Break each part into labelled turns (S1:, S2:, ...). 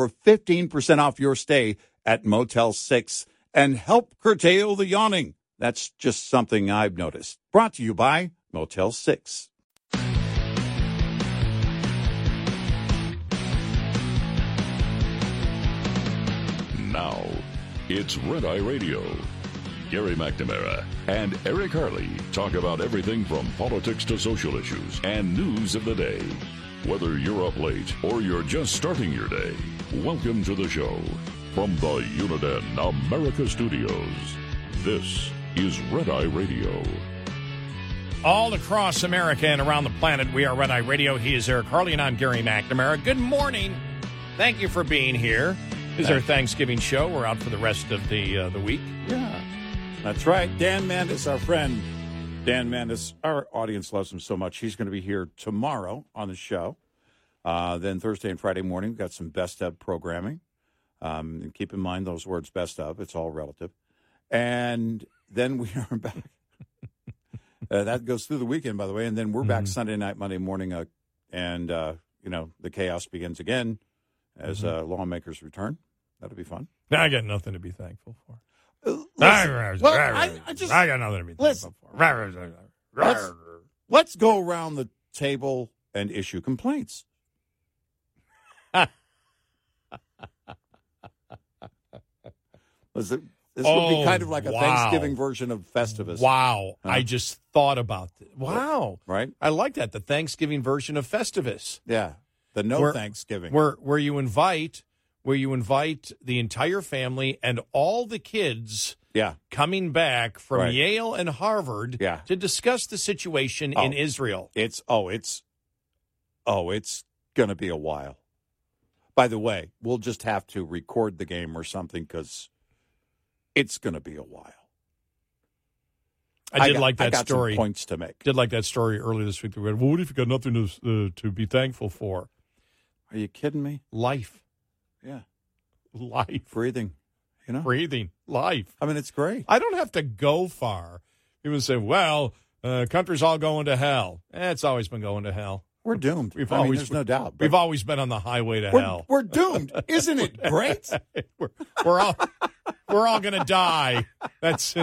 S1: for 15% off your stay at Motel 6 and help curtail the yawning. That's just something I've noticed. Brought to you by Motel 6.
S2: Now, it's Red Eye Radio. Gary McNamara and Eric Harley talk about everything from politics to social issues and news of the day. Whether you're up late or you're just starting your day, welcome to the show. From the Uniden America Studios, this is Red Eye Radio.
S3: All across America and around the planet, we are Red Eye Radio. He is Eric Harley, and I'm Gary McNamara. Good morning. Thank you for being here. This is our Thanksgiving show. We're out for the rest of the uh, the week.
S1: Yeah, that's right. Dan Mandis, our friend. Dan Mandis, our audience loves him so much. He's going to be here tomorrow on the show. Uh, then Thursday and Friday morning, we've got some best of programming. Um, and keep in mind those words best of, it's all relative. And then we are back. uh, that goes through the weekend, by the way. And then we're back
S3: Mhm.
S1: Sunday night, Monday morning. Uh, and, uh, you know, the chaos begins again as uh, lawmakers return. That'll be fun.
S3: Now I got nothing to be thankful for. Well,
S1: well, I, I just
S3: I got nothing to be
S1: Listen.
S3: thankful for.
S1: Let's- let's go around the table and issue complaints. Was it- this would be
S3: Oh,
S1: kind of oh, like a
S3: wow.
S1: Thanksgiving version of Festivus,
S3: Wow.
S1: Huh?
S3: I just thought about that. Wow.
S1: right?
S3: I like that. The Thanksgiving version of Festivus.
S1: Yeah, the no
S3: Where-
S1: Thanksgiving.
S3: where where you invite where you invite the entire family and all the kids
S1: yeah,
S3: coming back from
S1: Right.
S3: Yale and Harvard
S1: Yeah.
S3: to discuss the situation in
S1: Oh.
S3: Israel.
S1: it's oh, it's oh, it's gonna be a while. By the way, we'll just have to record the game or something because it's gonna be a while.
S3: I did
S1: got-
S3: like
S1: I
S3: that story.
S1: points to make.
S3: Did like that story earlier this week. We went, well, what if you got nothing to uh, to be thankful for?
S1: Are you kidding me?
S3: Life,
S1: Yeah,
S3: life,
S1: breathing. You know,
S3: breathing, life.
S1: I mean, it's great.
S3: I don't have to go far. People say, "Well, uh, country's all going to hell." Eh, it's always been going to hell.
S1: We're doomed.
S3: We've
S1: I mean,
S3: always-
S1: there's no doubt.
S3: We've always been on the highway to
S1: we're,
S3: hell.
S1: we're doomed. Isn't it great?
S3: we're, we're all we're all gonna die. That's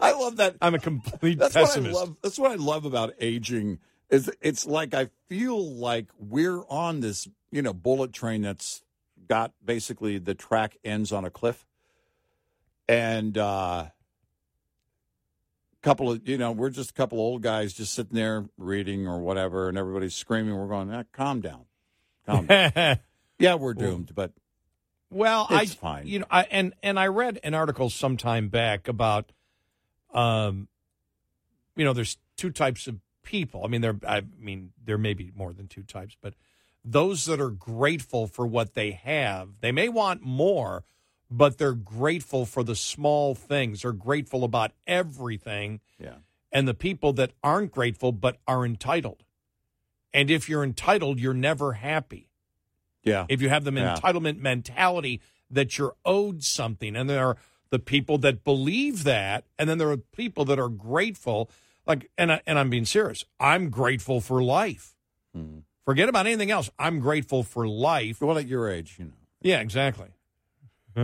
S1: I love that.
S3: I'm a complete
S1: That's
S3: pessimist.
S1: what I love. That's what I love about aging. Is it's like I feel like we're on this, you know, bullet train that's got basically the track ends on a cliff, and uh couple of you know we're just a couple of old guys just sitting there reading or whatever, and everybody's screaming. We're going, ah, calm down, calm down. yeah, we're doomed, but
S3: well,
S1: It's
S3: I
S1: fine.
S3: you know, I and and I read an article sometime back about, um, you know, there's two types of people. I mean, there, I mean, there may be more than two types, but those that are grateful for what they have, they may want more, but they're grateful for the small things. They're grateful about everything.
S1: yeah,
S3: and the people that aren't grateful but are entitled. And if you're entitled, you're never happy.
S1: Yeah,
S3: If you have the
S1: Yeah.
S3: entitlement mentality that you're owed something, and there are the people that believe that, and then there are people that are grateful. Like, and I, and I'm being serious. I'm grateful for life.
S1: Mhm.
S3: Forget about anything else. I'm grateful for life.
S1: well, at your age, you know,
S3: Yeah, exactly.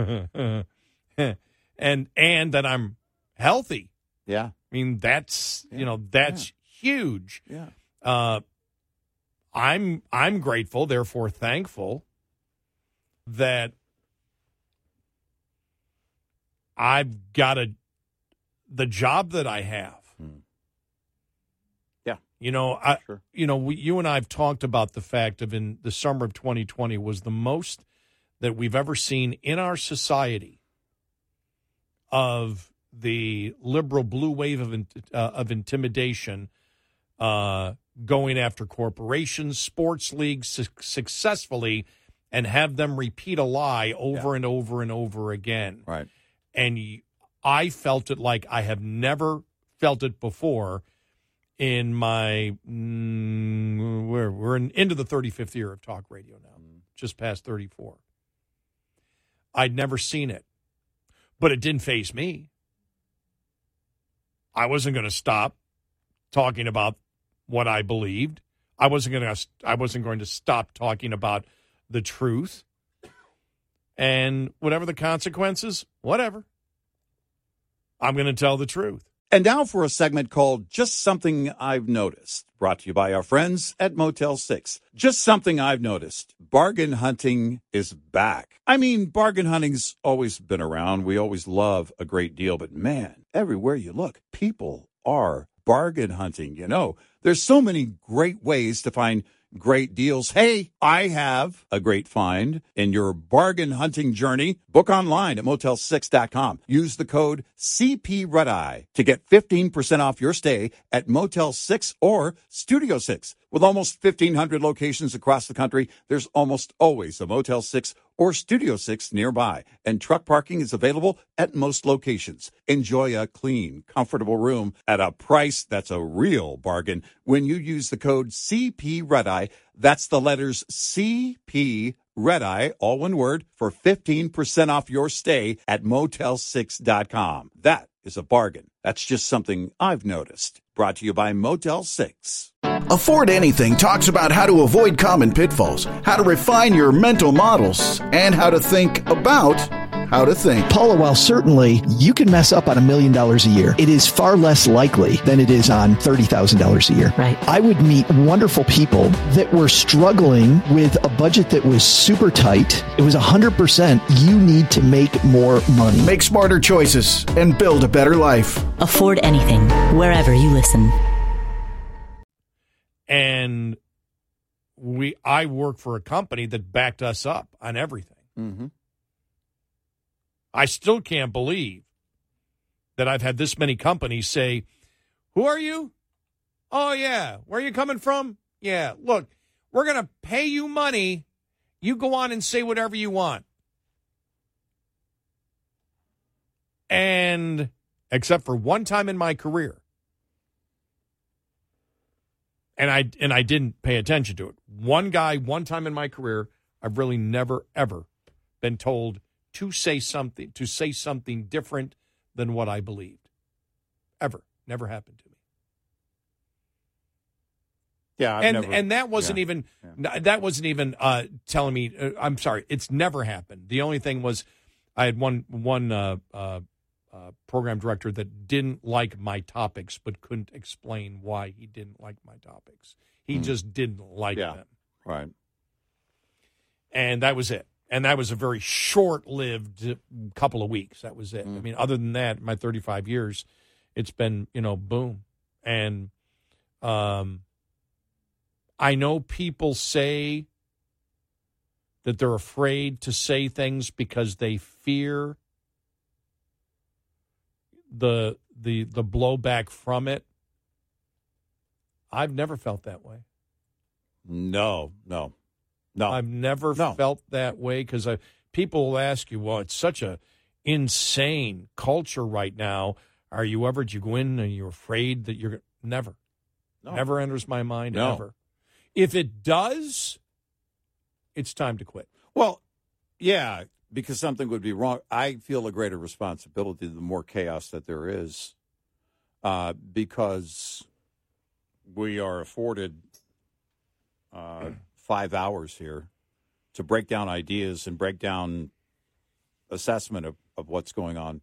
S3: and and that I'm healthy.
S1: yeah,
S3: I mean, that's
S1: Yeah.
S3: you know that's huge.
S1: yeah,
S3: Uh, I'm I'm grateful, therefore thankful that I've got a the job that I have.
S1: Hmm. Yeah.
S3: You know, I,
S1: Sure.
S3: you know, we, you and I have talked about the fact of in the summer of 2020 was the most that we've ever seen in our society of the liberal blue wave of uh, of intimidation uh, going after corporations, sports leagues su- successfully, and have them repeat a lie over and over and over again
S1: Right.
S3: and y- I felt it like I have never felt it before in my mm, we're we're in, into the 35th year of talk radio now, just past 34. I'd never seen it, but it didn't phase me. I wasn't going to stop talking about what I believed. I wasn't going to I wasn't going to stop talking about the truth. And whatever the consequences, whatever. I'm going to tell the truth.
S1: And now for a segment called Just Something I've Noticed, brought to you by our friends at Motel 6. Just something I've noticed. Bargain hunting is back. I mean, bargain hunting's always been around. We always love a great deal, but man, everywhere you look, people are bargain hunting. You know, there's so many great ways to find great deals. Hey, I have a great find in your bargain hunting journey. Book online at motel6.com. Use the code CP to get 15% off your stay at Motel 6 or Studio 6. With almost 1,500 locations across the country, there's almost always a Motel 6 or Studio 6 nearby, and truck parking is available at most locations. Enjoy a clean, comfortable room at a price that's a real bargain when you use the code CP Red Eye. That's the letters CP Red Eye, all one word, for 15% off your stay at motel6.com. That is a bargain. That's just something I've noticed. Brought to you by Motel 6.
S4: Afford Anything talks about how to avoid common pitfalls, how to refine your mental models, and how to think about how to think.
S5: Paula, while certainly you can mess up on a million dollars a year, it is far less likely than it is on $30,000 a year.
S6: Right.
S5: I would meet wonderful people that were struggling with a budget that was super tight. It was 100% you need to make more money.
S4: Make smarter choices and build a better life.
S6: Afford anything, wherever you listen.
S3: And we I work for a company that backed us up on everything.
S1: Mm-hmm.
S3: I still can't believe that I've had this many companies say, Who are you? Oh, yeah. Where are you coming from? Yeah. Look, we're going to pay you money. You go on and say whatever you want. And except for one time in my career, and I and I didn't pay attention to it. One guy, one time in my career, I've really never ever been told to say something to say something different than what I believed. Ever, never happened to me.
S1: Yeah, I've
S3: and
S1: never-
S3: and that wasn't
S1: yeah,
S3: even that wasn't even uh, telling me. Uh, I'm sorry, it's never happened. The only thing was, I had one one uh, uh, uh, program director that didn't like my topics, but couldn't explain why he didn't like my topics. He just didn't like.
S1: Yeah.
S3: them,
S1: right.
S3: and that was it. And that was a very short-lived couple of weeks. That was it. I mean, other than that, my 35 years, it's been you know boom, and um, I know people say that they're afraid to say things because they fear the the the blowback from it. I've never felt that way.
S1: No, no, no.
S3: I've never
S1: No.
S3: felt that way because people will ask you, "Well, it's such a insane culture right now. Are you ever? Do you go in and you're afraid that you're never,
S1: No.
S3: never enters my mind
S1: No.
S3: ever. If it does, it's time to quit.
S1: Well, yeah, because something would be wrong. I feel a greater responsibility the more chaos that there is, uh, because we are afforded uh, five hours here to break down ideas and break down assessment of, of what's going on.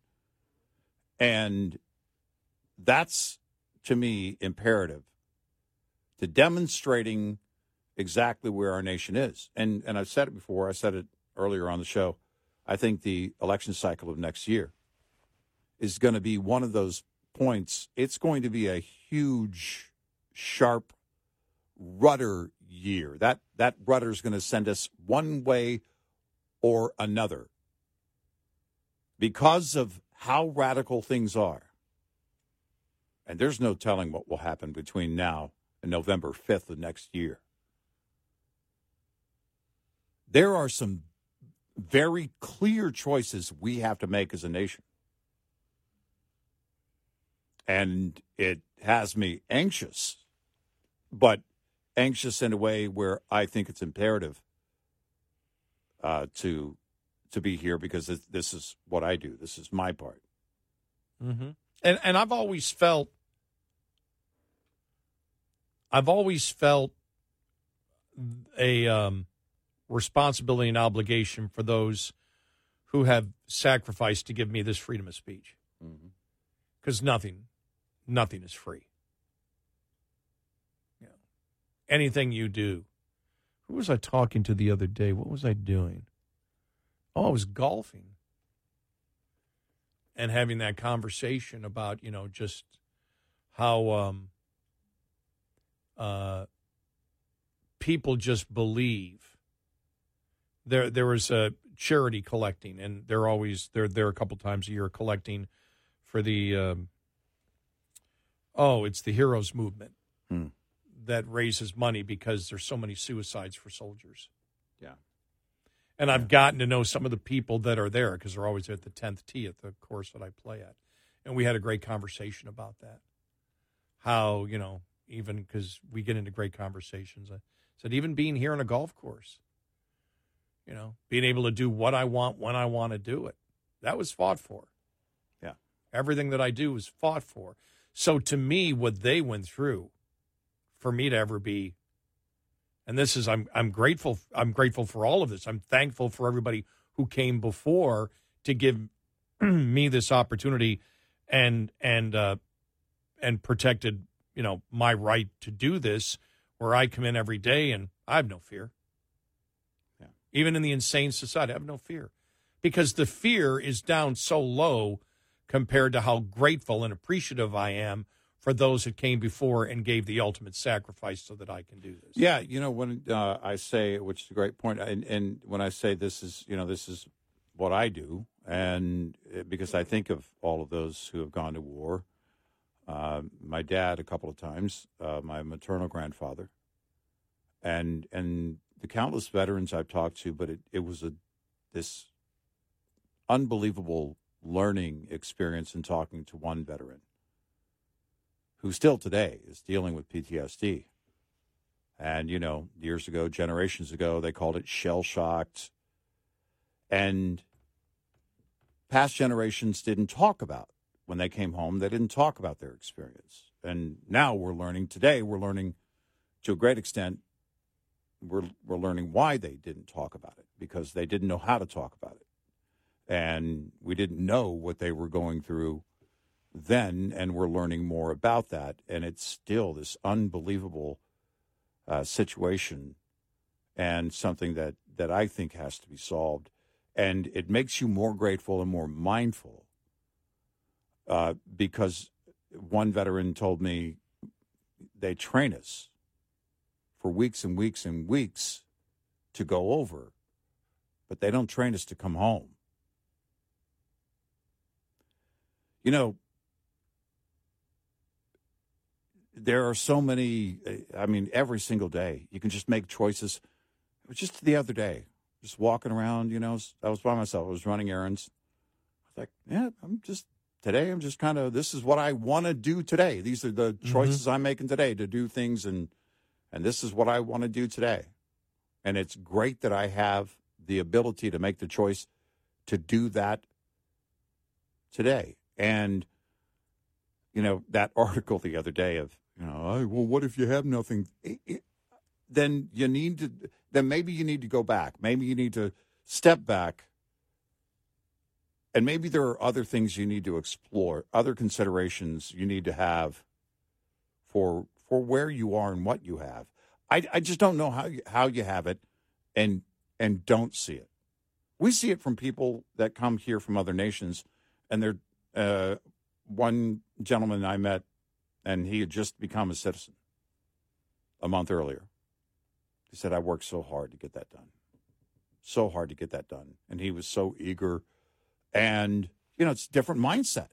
S1: And that's, to me, imperative to demonstrating exactly where our nation is. And and I've said it before. I said it earlier on the show. I think the election cycle of next year is going to be one of those points, it's going to be a huge, sharp rudder year. That that rudder is going to send us one way or another because of how radical things are. And there's no telling what will happen between now and November 5th of next year. There are some very clear choices we have to make as a nation. And it has me anxious, but anxious in a way where I think it's imperative uh, to to be here because this, this is what I do. This is my part.
S3: Mm-hmm. And and I've always felt, I've always felt a um, responsibility and obligation for those who have sacrificed to give me this freedom of speech. Because mm-hmm. nothing, nothing is free. Anything you do. Who was I talking to the other day? What was I doing? Oh, I was golfing and having that conversation about, you know, just how um, uh, people just believe there there was a charity collecting, and they're always they're there a couple times a year collecting for the um, oh, it's the Heroes Movement
S1: hmm.
S3: That raises money because there's so many suicides for soldiers.
S1: Yeah.
S3: And I've gotten to know some of the people that are there because they're always at the 10th tee at the course that I play at. And we had a great conversation about that. How, you know, even because we get into great conversations. I said, even being here on a golf course, you know, being able to do what I want when I want to do it. That was fought for.
S1: Yeah.
S3: Everything that I do was fought for. So to me, what they went through, for me to ever be, and this is I'm I'm grateful I'm grateful for all of this. I'm thankful for everybody who came before to give me this opportunity and and uh, and protected you know my right to do this where I come in every day and I have no fear even in the insane society. I have no fear because the fear is down so low compared to how grateful and appreciative I am for those that came before and gave the ultimate sacrifice so that I can do this.
S1: Yeah, you know when uh, I say, which is a great point, and, and when I say this is, you know, this is what I do, and uh, because I think of all of those who have gone to war, uh, my dad a couple of times, uh, my maternal grandfather, and and the countless veterans I've talked to, but it, it was a this unbelievable learning experience in talking to one veteran who still today is dealing with PTSD. And, you know, years ago, generations ago, they called it shell shocked. And past generations didn't talk about when they came home, they didn't talk about their experience. And now we're learning today, we're learning to a great extent we're, we're learning why they didn't talk about it because they didn't know how to talk about it. And we didn't know what they were going through then, and we're learning more about that. And it's still this unbelievable uh, situation and something that, that I think has to be solved. And it makes you more grateful and more mindful uh, because one veteran told me they train us for weeks and weeks and weeks to go over, but they don't train us to come home. You know, there are so many, I mean, every single day, you can just make choices. Just the other day, just walking around, you know, I was by myself, I was running errands. I was like, yeah, I'm just, today, I'm just kind of, this is what I want to do today. These are the mm-hmm. choices mm-hmm. I'm making today to do things and, and this is what I want to do today. And it's great that I have the ability to make the choice to do that today. And, you know, that article the other day of, you know, well, what if you have nothing? It, it, then you need to, then maybe you need to go back. Maybe you need to step back. And maybe there are other things you need to explore, other considerations you need to have for for where you are and what you have. I, I just don't know how you, how you have it and and don't see it. We see it from people that come here from other nations, and they're uh, one gentleman I met, and he had just become a citizen a month earlier. He said, I worked so hard to get that done. So hard to get that done. And he was so eager. And, you know, it's a different mindset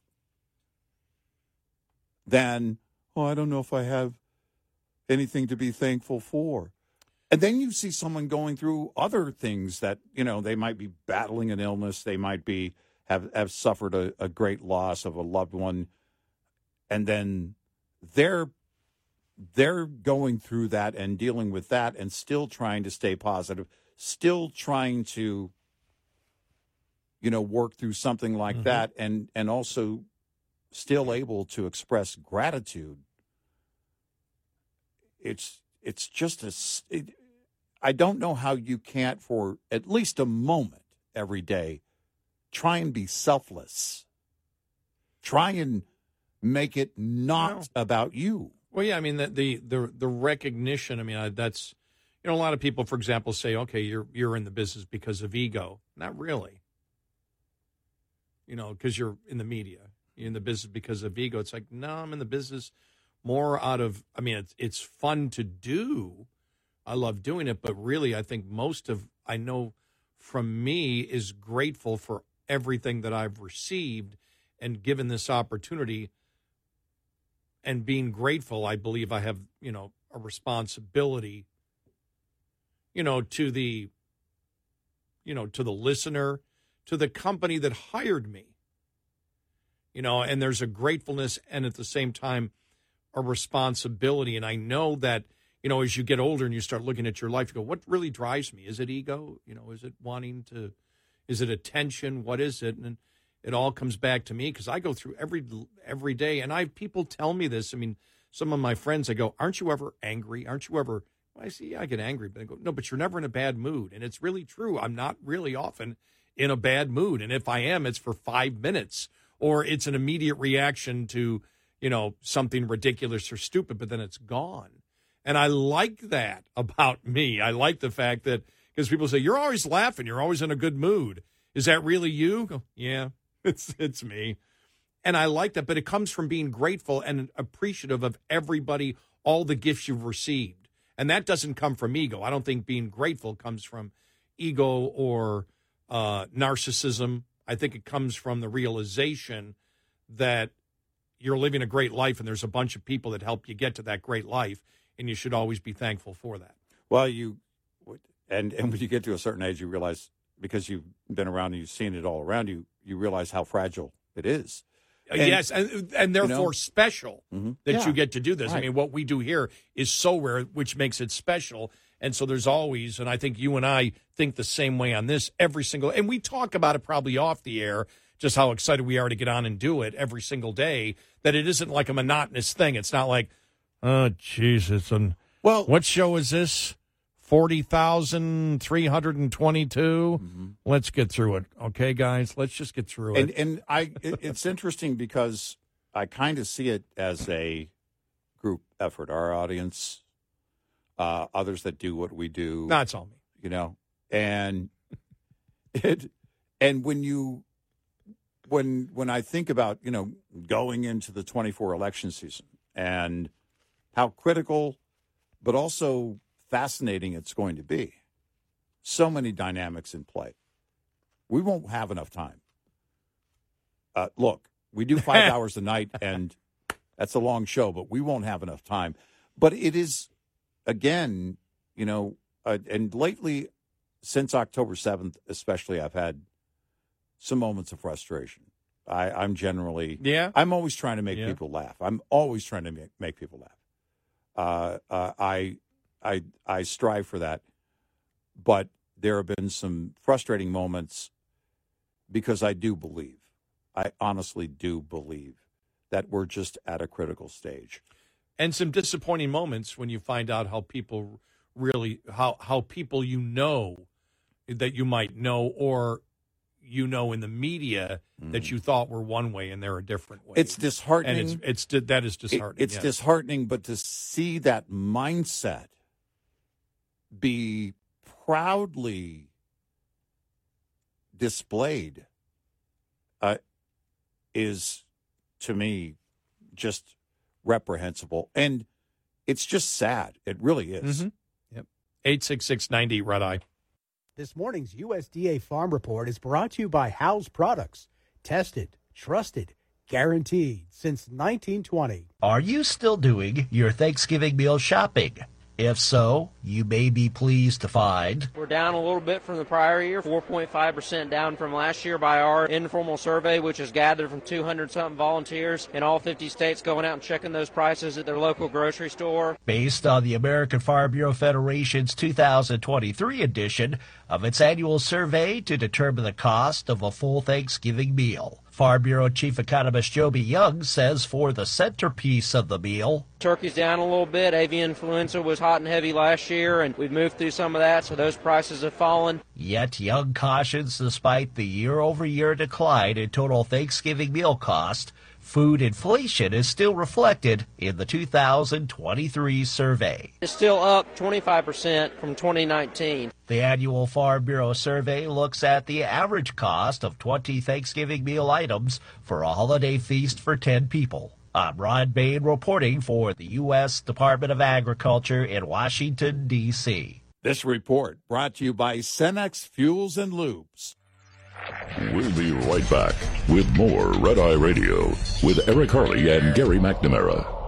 S1: than, oh, I don't know if I have anything to be thankful for. And then you see someone going through other things that, you know, they might be battling an illness, they might be have, have suffered a, a great loss of a loved one, and then they're they're going through that and dealing with that and still trying to stay positive, still trying to you know work through something like
S3: Mhm.
S1: that and and also still able to express gratitude it's it's just a it, i don't know how you can't for at least a moment every day try and be selfless try and make it not
S3: No.
S1: about you
S3: Well, yeah, I mean the the the, the recognition. I mean I, that's you know a lot of people, for example, say, okay, you're you're in the business because of ego. Not really. You know, because you're in the media. You're in the business because of ego. It's like no, I'm in the business more out of. I mean, it's it's fun to do. I love doing it, but really, I think most of I know from me is grateful for everything that I've received and given this opportunity and being grateful, I believe I have, you know, a responsibility, you know, to the, you know, to the listener, to the company that hired me, you know, and there's a gratefulness and at the same time a responsibility. And I know that, you know, as you get older and you start looking at your life, you go, what really drives me? Is it ego? You know, is it wanting to, is it attention? What is it? And it all comes back to me because I go through every every day, and I people tell me this. I mean, some of my friends, I go, "Aren't you ever angry? Aren't you ever?" I see, "Yeah, I get angry," but I go, "No, but you're never in a bad mood," and it's really true. I'm not really often in a bad mood, and if I am, it's for five minutes, or it's an immediate reaction to you know something ridiculous or stupid, but then it's gone. And I like that about me. I like the fact that because people say you're always laughing, you're always in a good mood. Is that really you? Go, yeah, it's it's me. And I like that, but it comes from being grateful and appreciative of everybody, all the gifts you've received. And that doesn't come from ego. I don't think being grateful comes from ego or uh, narcissism. I think it comes from the realization that you're living a great life and there's a bunch of people that help you get to that great life, and you should always be thankful for that.
S1: well you and and when you get to a certain age you realize because you've been around and you've seen it all around you you realize how fragile it is
S3: Uh,
S1: And-
S3: yes, and, and therefore
S1: know?
S3: special
S1: Mhm.
S3: that
S1: Yeah.
S3: you get to do this. I mean, what we do here is so rare, which makes it special. And so there's always, and I think you and I think the same way on this every single, and we talk about it probably off the air, just how excited we are to get on and do it every single day. That it isn't like a monotonous thing. It's not like, oh, Jesus, and
S1: well
S3: what show is this? Forty thousand three hundred and twenty-two. Let's get through it, okay, guys. Let's just get through it.
S1: and and I it's interesting because I kind of see it as a group effort. Our audience, uh, others that do what we do,
S3: no, it's all me.
S1: you know, and it and when you when when I think about you know going into the twenty four election season and how critical, but also fascinating it's going to be. So many dynamics in play. We won't have enough time. Uh, look, we do five hours a night, and that's a long show, but we won't have enough time. But it is, again, you know, uh, and lately, since October 7th, especially, I've had some moments of frustration. I, I'm generally,
S3: Yeah.
S1: I'm always trying to make
S3: Yeah.
S1: people laugh. I'm always trying to make, make people laugh. Uh, uh, I, I, I strive for that, but there have been some frustrating moments because I do believe, I honestly do believe that we're just at a critical stage.
S3: and some disappointing moments when you find out how people really how how people you know that you might know or you know in the media that you thought were one way and they're a different way.
S1: Mm. It's
S3: and
S1: disheartening.
S3: it's it's that is
S1: It-
S3: disheartening.
S1: it's
S3: yes.
S1: disheartening, but to see that mindset be proudly displayed uh, is to me just reprehensible. And it's just sad. It really is.
S3: Mhm. Yep. 86690 Red Eye.
S7: This morning's USDA Farm Report is brought to you by House Products. Tested, trusted, guaranteed since 1920.
S8: Are you still doing your Thanksgiving meal shopping? If so, you may be pleased to find
S9: We're down a little bit from the prior year, 4.5% down from last year by our informal survey, which is gathered from 200 something volunteers in all 50 states going out and checking those prices at their local grocery store.
S8: based on the American Farm Bureau Federation's 2023 edition of its annual survey to determine the cost of a full Thanksgiving meal. Farm Bureau Chief Economist Joby Young says for the centerpiece of the meal,
S9: Turkey's down a little bit. Avian influenza was hot and heavy last year, and we've moved through some of that, so those prices have fallen.
S8: Yet Young cautions despite the year over year decline in total Thanksgiving meal cost, food inflation is still reflected in the 2023 survey.
S9: It's still up 25% from 2019.
S8: The annual Farm Bureau survey looks at the average cost of 20 Thanksgiving meal items for a holiday feast for 10 people. I'm Rod Bain reporting for the U.S. Department of Agriculture in Washington, D.C.
S1: This report brought to you by Cenex Fuels and Lubes.
S2: We'll be right back with more Red Eye Radio with Eric Harley and Gary McNamara.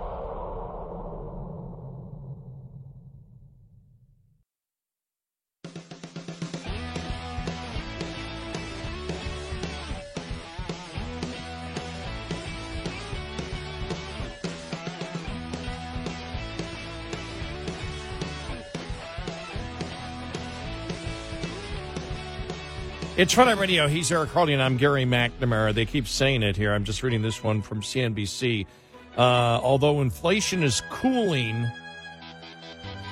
S3: It's Friday Radio. He's Eric Harley, and I'm Gary McNamara. They keep saying it here. I'm just reading this one from CNBC. Uh, although inflation is cooling,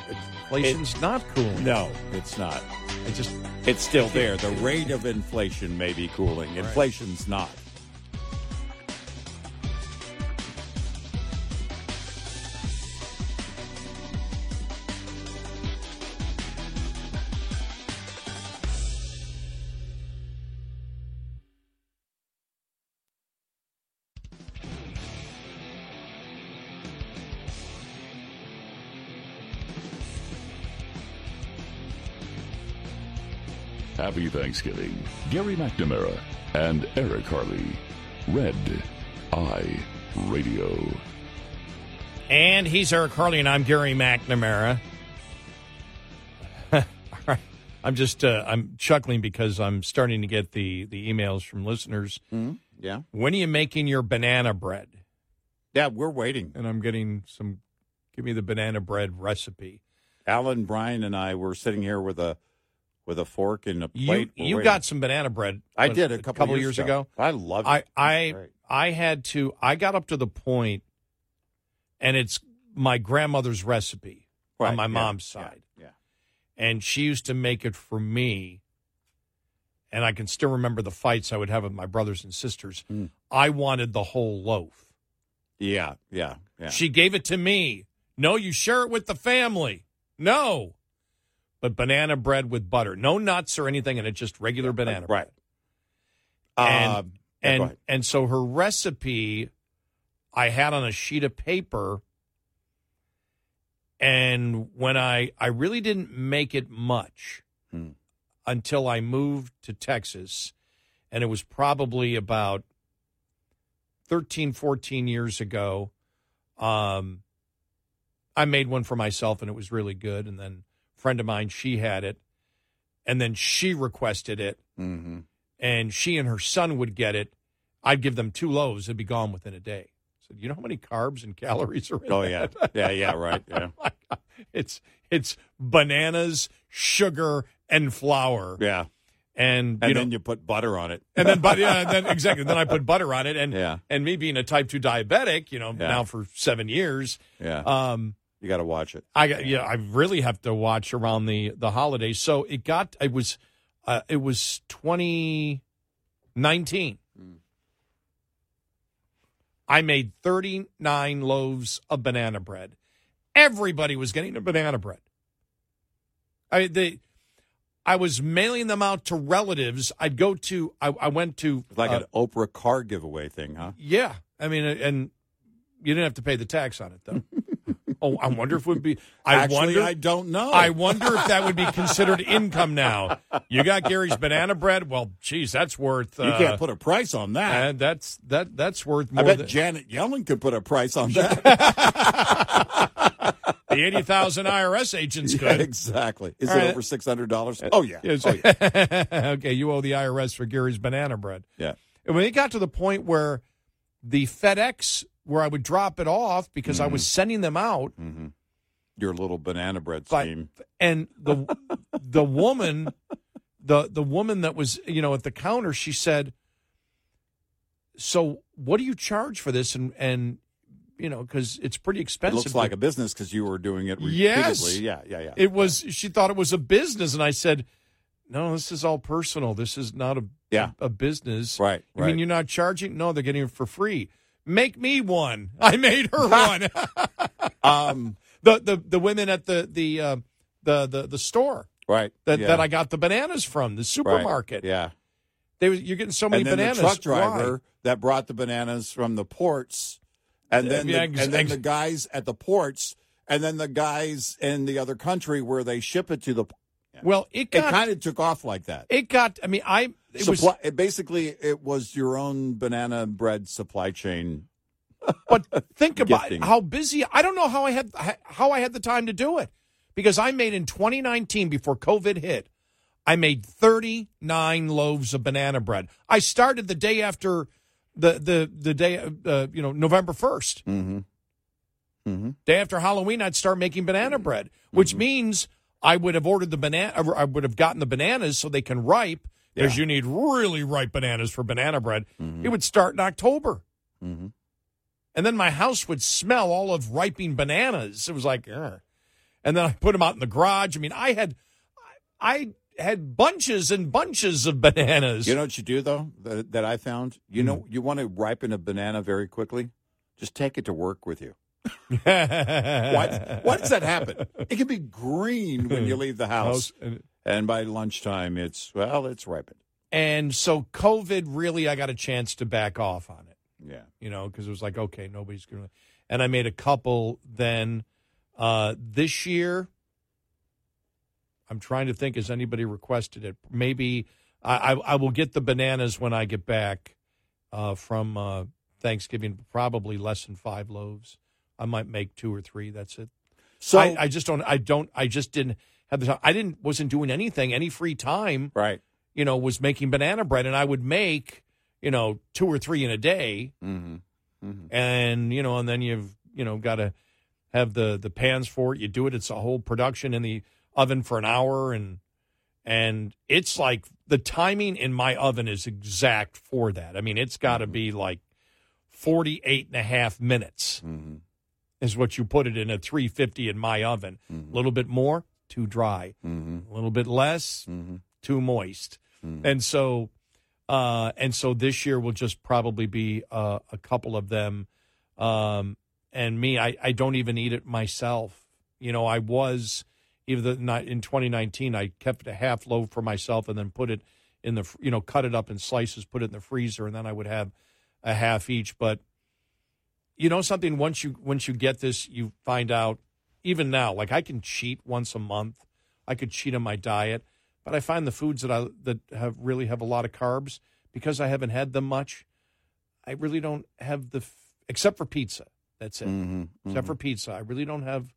S3: inflation's not cooling.
S1: No, it's not.
S3: I just
S1: It's still there. The rate of inflation may be cooling. Inflation's not.
S2: Happy Thanksgiving. Gary McNamara and Eric Harley. Red Eye Radio.
S3: And he's Eric Harley, and I'm Gary McNamara. All right. I'm just uh, I'm chuckling because I'm starting to get the the emails from listeners.
S1: Yeah.
S3: When are you making your banana bread?
S1: Yeah, we're waiting.
S3: And I'm getting some. Give me the banana bread recipe.
S1: Alan, Brian, and I were sitting here with a with a fork and a
S3: You
S1: plate. We're
S3: you got some banana bread.
S1: I did a couple,
S3: years, ago.
S1: I love it.
S3: I I. I had to. I got up to the point, and it's my grandmother's recipe
S1: Right,
S3: on my
S1: yeah,
S3: mom's
S1: yeah,
S3: side.
S1: Yeah.
S3: and she used to make it for me. And I can still remember the fights I would have with my brothers and sisters.
S1: Mm.
S3: I wanted the whole loaf.
S1: Yeah. Yeah. Yeah.
S3: She gave it to me. No, you share it with the family. No. But banana bread with butter. No nuts or anything and it's just regular banana bread.
S1: right.
S3: And
S1: Um, yeah,
S3: and
S1: ahead.
S3: and so her recipe I had on a sheet of paper and when I I really didn't make it much
S1: Hmm.
S3: until I moved to Texas and it was probably about 13 14 years ago um I made one for myself and it was really good and then friend of mine she had it and then she requested it
S1: Mhm.
S3: and she and her son would get it, I'd give them two loaves. It'd be gone within a day. Said, you know how many carbs and calories are in
S1: Oh yeah.
S3: that?"
S1: Yeah. Yeah. Right. Yeah.
S3: It's it's bananas, sugar, and flour,
S1: Yeah.
S3: and,
S1: And
S3: you know,
S1: then you put butter on it.
S3: and then but yeah, and then exactly. Then I put butter on it, and
S1: Yeah.
S3: and me being a type two diabetic, you know,
S1: Yeah.
S3: now for seven years,
S1: Yeah.
S3: um,
S1: you got to watch it.
S3: I got yeah, I really have to watch around the the holidays. So it got it was uh, it was twenty nineteen. I made thirty nine loaves of banana bread. Everybody was getting a banana bread. I they I was mailing them out to relatives. I'd go to I, I went to
S1: like
S3: uh,
S1: an Oprah car giveaway thing, huh?
S3: yeah, I mean, and you didn't have to pay the tax on it though. oh, I wonder if it would be. I
S1: Actually,
S3: wonder.
S1: I don't know.
S3: I wonder if that would be considered income now. You got Gary's banana bread. Well, geez, that's worth.
S1: you
S3: uh,
S1: can't put a price on that.
S3: and that's that that's worth
S1: I
S3: more
S1: bet
S3: than
S1: Janet Yellen could put a price on that.
S3: the eighty thousand IRS agents
S1: Yeah,
S3: could.
S1: exactly. Is
S3: All
S1: it
S3: right.
S1: over six hundred dollars? Oh yeah.
S3: Yes.
S1: Oh yeah.
S3: okay, you owe the IRS for Gary's banana bread.
S1: Yeah.
S3: And when it got to the point where the FedEx, where I would drop it off because I was sending them out,
S1: Mm-hmm. Your little banana bread
S3: But-
S1: scheme.
S3: and the the woman, the the woman that was you know at the counter, she said, "So what do you charge for this?" And and you know because it's pretty expensive.
S1: It looks like a business because you were doing it repeatedly.
S3: Yes.
S1: Yeah, yeah, yeah.
S3: It was. She thought it was a business, and I said, "No, this is all personal. This is not a
S1: Yeah.
S3: a, a business.
S1: Right,
S3: I mean, you're not charging. No, they're getting it for free. Make me one. I made her one.
S1: um,
S3: the the the women at the the uh, the, the the store
S1: right.
S3: that
S1: yeah.
S3: that I got the bananas from the
S1: Right,
S3: supermarket.
S1: Yeah.
S3: They was you're getting so many
S1: and then
S3: bananas.
S1: the truck
S3: Why?
S1: driver that brought the bananas from the ports, and then
S3: Yeah,
S1: the, and then the guys at the ports, and then the guys in the other country where they ship it to the.
S3: Well, it
S1: It kind of took off like that.
S3: it got. I mean, I it was
S1: it basically, it was your own banana bread supply chain.
S3: But think about how busy. I don't know how I had how I had the time to do it because I made in 2019 before COVID hit. I made 39 loaves of banana bread. I started the day after the the the day uh, you know November 1st.
S1: Mm-hmm. Mm-hmm.
S3: Day after Halloween, I'd start making banana bread, which
S1: Mm-hmm.
S3: means I would have ordered the banana. I would have gotten the bananas so they can ripe. Because
S1: Yeah.
S3: you need really ripe bananas for banana bread.
S1: Mhm.
S3: It would start in October.
S1: Mm-hmm.
S3: And then my house would smell all of ripening bananas. It was like, Ugh. and then I put them out in the garage. I mean, I had, I had bunches and bunches of bananas.
S1: You know what you do though that, that I found. You know, you want to ripen a banana very quickly. Just take it to work with you. Why, why does that happen? It can be green when you leave the house, and by lunchtime, it's well, it's ripened.
S3: And so COVID really, I got a chance to back off on it.
S1: Yeah.
S3: you know, because it was like, okay, nobody's going to. And I made a couple then. Uh, this year, I'm trying to think, has anybody requested it? Maybe I, I, I will get the bananas when I get back uh, from uh, Thanksgiving, probably less than five loaves. I might make two or three. That's it.
S1: So
S3: I, I just don't, I don't, I just didn't have the time. I didn't, wasn't doing anything. Any free time,
S1: right.
S3: you know, was making banana bread, and I would make, you know, two or three in a day
S1: Mm-hmm. Mm-hmm.
S3: and you know, and then you've you know got to have the the pans for it. You do it; it's a whole production in the oven for an hour, and and it's like the timing in my oven is exact for that. I mean, it's got to be like 48 and a half minutes
S1: Mm-hmm.
S3: is what you put it in at 350 in my oven. A little bit more, too dry.
S1: Mm-hmm.
S3: A little bit less,
S1: Mm-hmm.
S3: too moist.
S1: Mhm.
S3: And so, uh, and so this year will just probably be uh, a couple of them. Um, and me, I, I don't even eat it myself. You know, I was even the, not in 2019. I kept a half loaf for myself and then put it in the, you know, cut it up in slices, put it in the freezer, and then I would have a half each. But you know something? Once you once you get this, you find out. Even now, like I can cheat once a month. I could cheat on my diet, but I find the foods that I that have really have a lot of carbs because I haven't had them much. I really don't have the f- except for pizza. That's it.
S1: Mm-hmm.
S3: Except for pizza, I really don't have.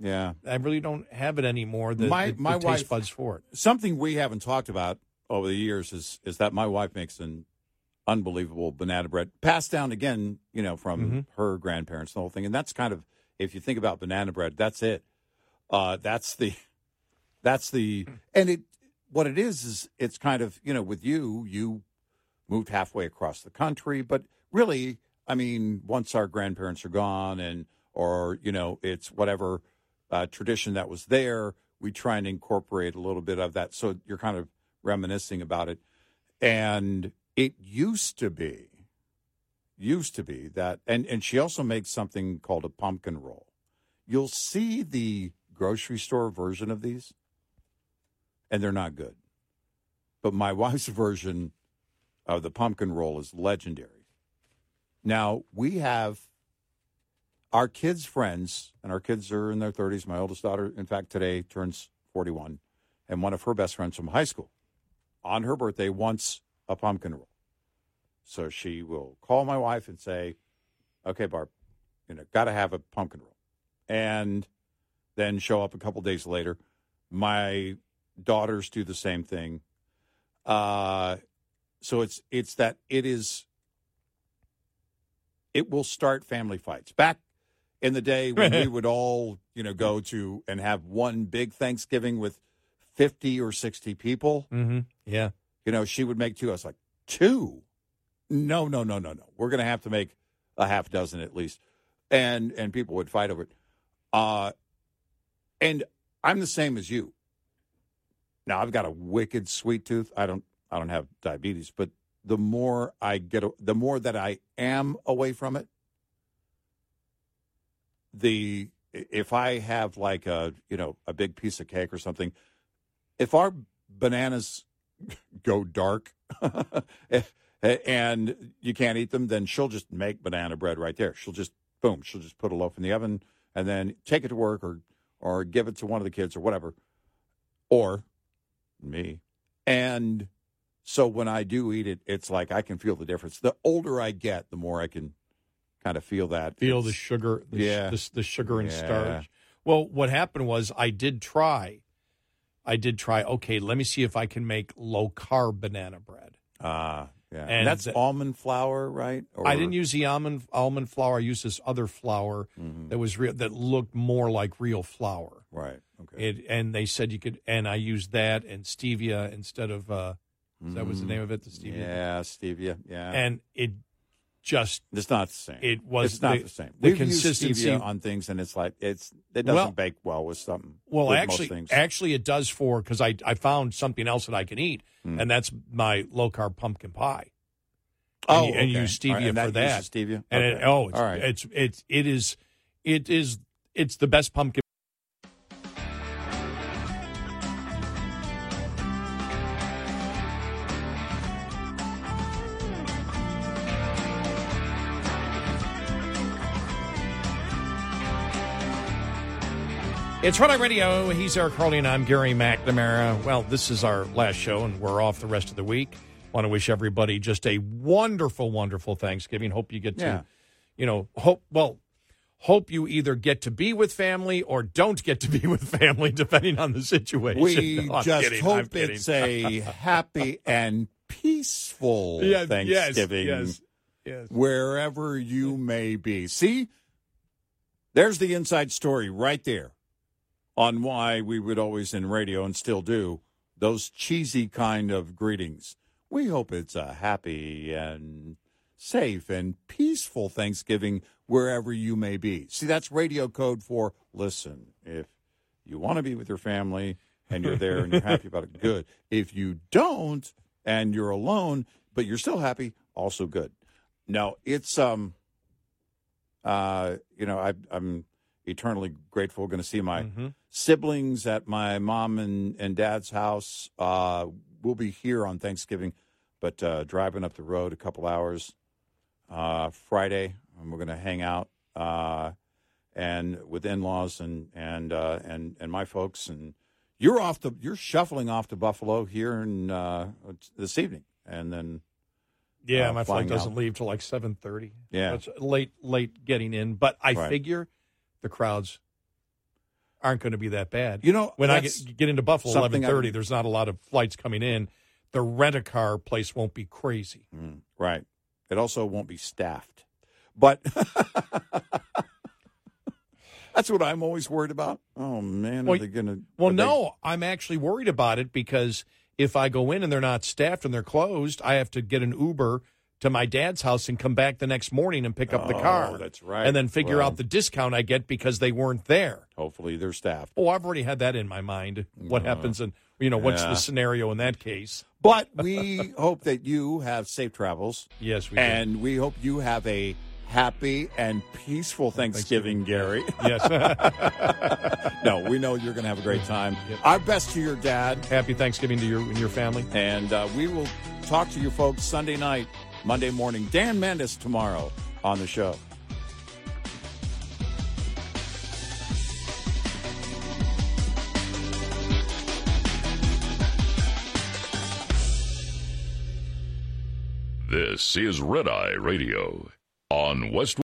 S1: yeah.
S3: I really don't have it anymore. The,
S1: My-
S3: the,
S1: my
S3: the
S1: wife-
S3: taste buds for it.
S1: Something we haven't talked about over the years is is that my wife makes an unbelievable banana bread, passed down again, you know, from
S3: Mhm.
S1: her grandparents, the whole thing. And that's kind of if you think about banana bread, that's it. Uh, that's the that's the and it what it is is it's kind of you know with you you moved halfway across the country, but really, I mean, once our grandparents are gone and or you know it's whatever uh, tradition that was there, we try and incorporate a little bit of that. So you're kind of reminiscing about it, and it used to be used to be that and and she also makes something called a pumpkin roll you'll see the grocery store version of these and they're not good but my wife's version of the pumpkin roll is legendary Now we have our kids' friends, and our kids are in their 30s. My oldest daughter, in fact, today turns 41, and one of her best friends from high school on her birthday wants a pumpkin roll. So she will call my wife and say, "Okay, Barb, you know, got to have a pumpkin roll," and then show up a couple days later. My daughters do the same thing. Uh, so it's it's that it is. It will start family fights. Back in the day when we would all, you know, go to and have one big Thanksgiving with fifty or sixty people.
S3: Mm-hmm. Yeah.
S1: You know, she would make two. I was like, two? No, no, no, no, no. We're going to have to make a half dozen at least, and and people would fight over it. Uh, and I'm the same as you. Now I've got a wicked sweet tooth. I don't I don't have diabetes, but the more I get, the more that I am away from it, the if I have like a you know a big piece of cake or something, if our bananas go dark and you can't eat them, then she'll just make banana bread right there. She'll just boom, she'll just put a loaf in the oven and then take it to work or or give it to one of the kids or whatever, or me. And so when I do eat it, it's like I can feel the difference. The older I get, the more I can kind of feel that.
S3: Feel
S1: It's-
S3: the sugar, the,
S1: yeah.
S3: the, the sugar and
S1: Yeah.
S3: starch. Well, what happened was I did try. I did try. Okay, let me see if I can make low carb banana bread.
S1: Ah, yeah. And,
S3: And
S1: that's
S3: the-
S1: almond flour, right? Or,
S3: I didn't use the almond almond flour. I used this other flour
S1: Mhm.
S3: that was real that looked more like real flour.
S1: Right. Okay.
S3: It and they said you could, and I used that and stevia instead of. Uh, that was the
S1: Mm.
S3: name of it, the stevia.
S1: Yeah, stevia. Yeah.
S3: And it just
S1: it's not the same.
S3: it was
S1: it's not
S3: the-
S1: the same.
S3: the
S1: We've
S3: consistency-
S1: stevia on things, and it's like it's it doesn't
S3: Well-
S1: bake well with something.
S3: Well,
S1: with
S3: actually, actually, it does for because I I found something else that I can eat,
S1: Hmm.
S3: and that's my low carb pumpkin pie.
S1: oh,
S3: and, you- and
S1: okay.
S3: use
S1: All right,
S3: stevia
S1: and
S3: for that.
S1: uses Stevia.
S3: And
S1: Okay.
S3: it, oh, it's,
S1: right.
S3: it's it's it is it is it's the best pumpkin. It's Run Radio. He's Eric Harley, and I'm Gary McNamara. Well, this is our last show, and we're off the rest of the week. Want to wish everybody just a wonderful, wonderful Thanksgiving. Hope you get to,
S1: Yeah.
S3: you know, hope well, hope you either get to be with family or don't get to be with family, depending on the situation.
S1: we
S3: No,
S1: just
S3: kidding,
S1: hope it's a happy and peaceful Thanksgiving.
S3: Yes, yes.
S1: wherever you may be. See, there's the inside story right there on why we would always in radio and still do those cheesy kind of greetings. We hope it's a happy and safe and peaceful Thanksgiving wherever you may be. See, that's radio code for listen. If you want to be with your family and you're there and you're happy about it, good. If you don't and you're alone, but you're still happy, also good. No, it's um uh you know, I I'm eternally grateful going to see my
S3: Mhm.
S1: Siblings at my mom and, and dad's house. Uh we'll be here on Thanksgiving, but uh driving up the road a couple hours uh Friday and we're going to hang out uh and with in-laws and and uh and and my folks and you're off to you're shuffling off to Buffalo here in uh this evening and then
S3: Yeah, my flight doesn't
S1: out.
S3: leave till like seven thirty.
S1: Yeah.
S3: it's late, late getting in. But I
S1: Right.
S3: figure the crowds aren't going to be that bad.
S1: You know,
S3: when I get get into Buffalo eleven thirty, there's not a lot of flights coming in. The rent a car place won't be crazy.
S1: Mm, right. It also won't be staffed. But that's what I'm always worried about. Oh man,
S3: Well,
S1: are they going to
S3: Well, no, I'm actually worried about it because if I go in and they're not staffed and they're closed, I have to get an Uber to my dad's house and come back the next morning and pick up the
S1: Oh,
S3: car.
S1: that's right.
S3: And then figure
S1: Well-
S3: out the discount I get because they weren't there.
S1: Hopefully they're staffed.
S3: Oh, I've already had that in my mind. What happens and you know, what's
S1: yeah.
S3: the scenario in that case?
S1: But we hope that you have safe travels.
S3: Yes, we do.
S1: and we hope you have a happy and peaceful Thanksgiving, Gary.
S3: Yes.
S1: no, we know you're going to have a great time.
S3: Yep.
S1: Our best to your dad,
S3: Happy Thanksgiving to you and your family.
S1: and uh, we will talk to you folks Sunday night, Monday morning. Dan Mandis tomorrow on the show.
S2: This is Red Eye Radio on West.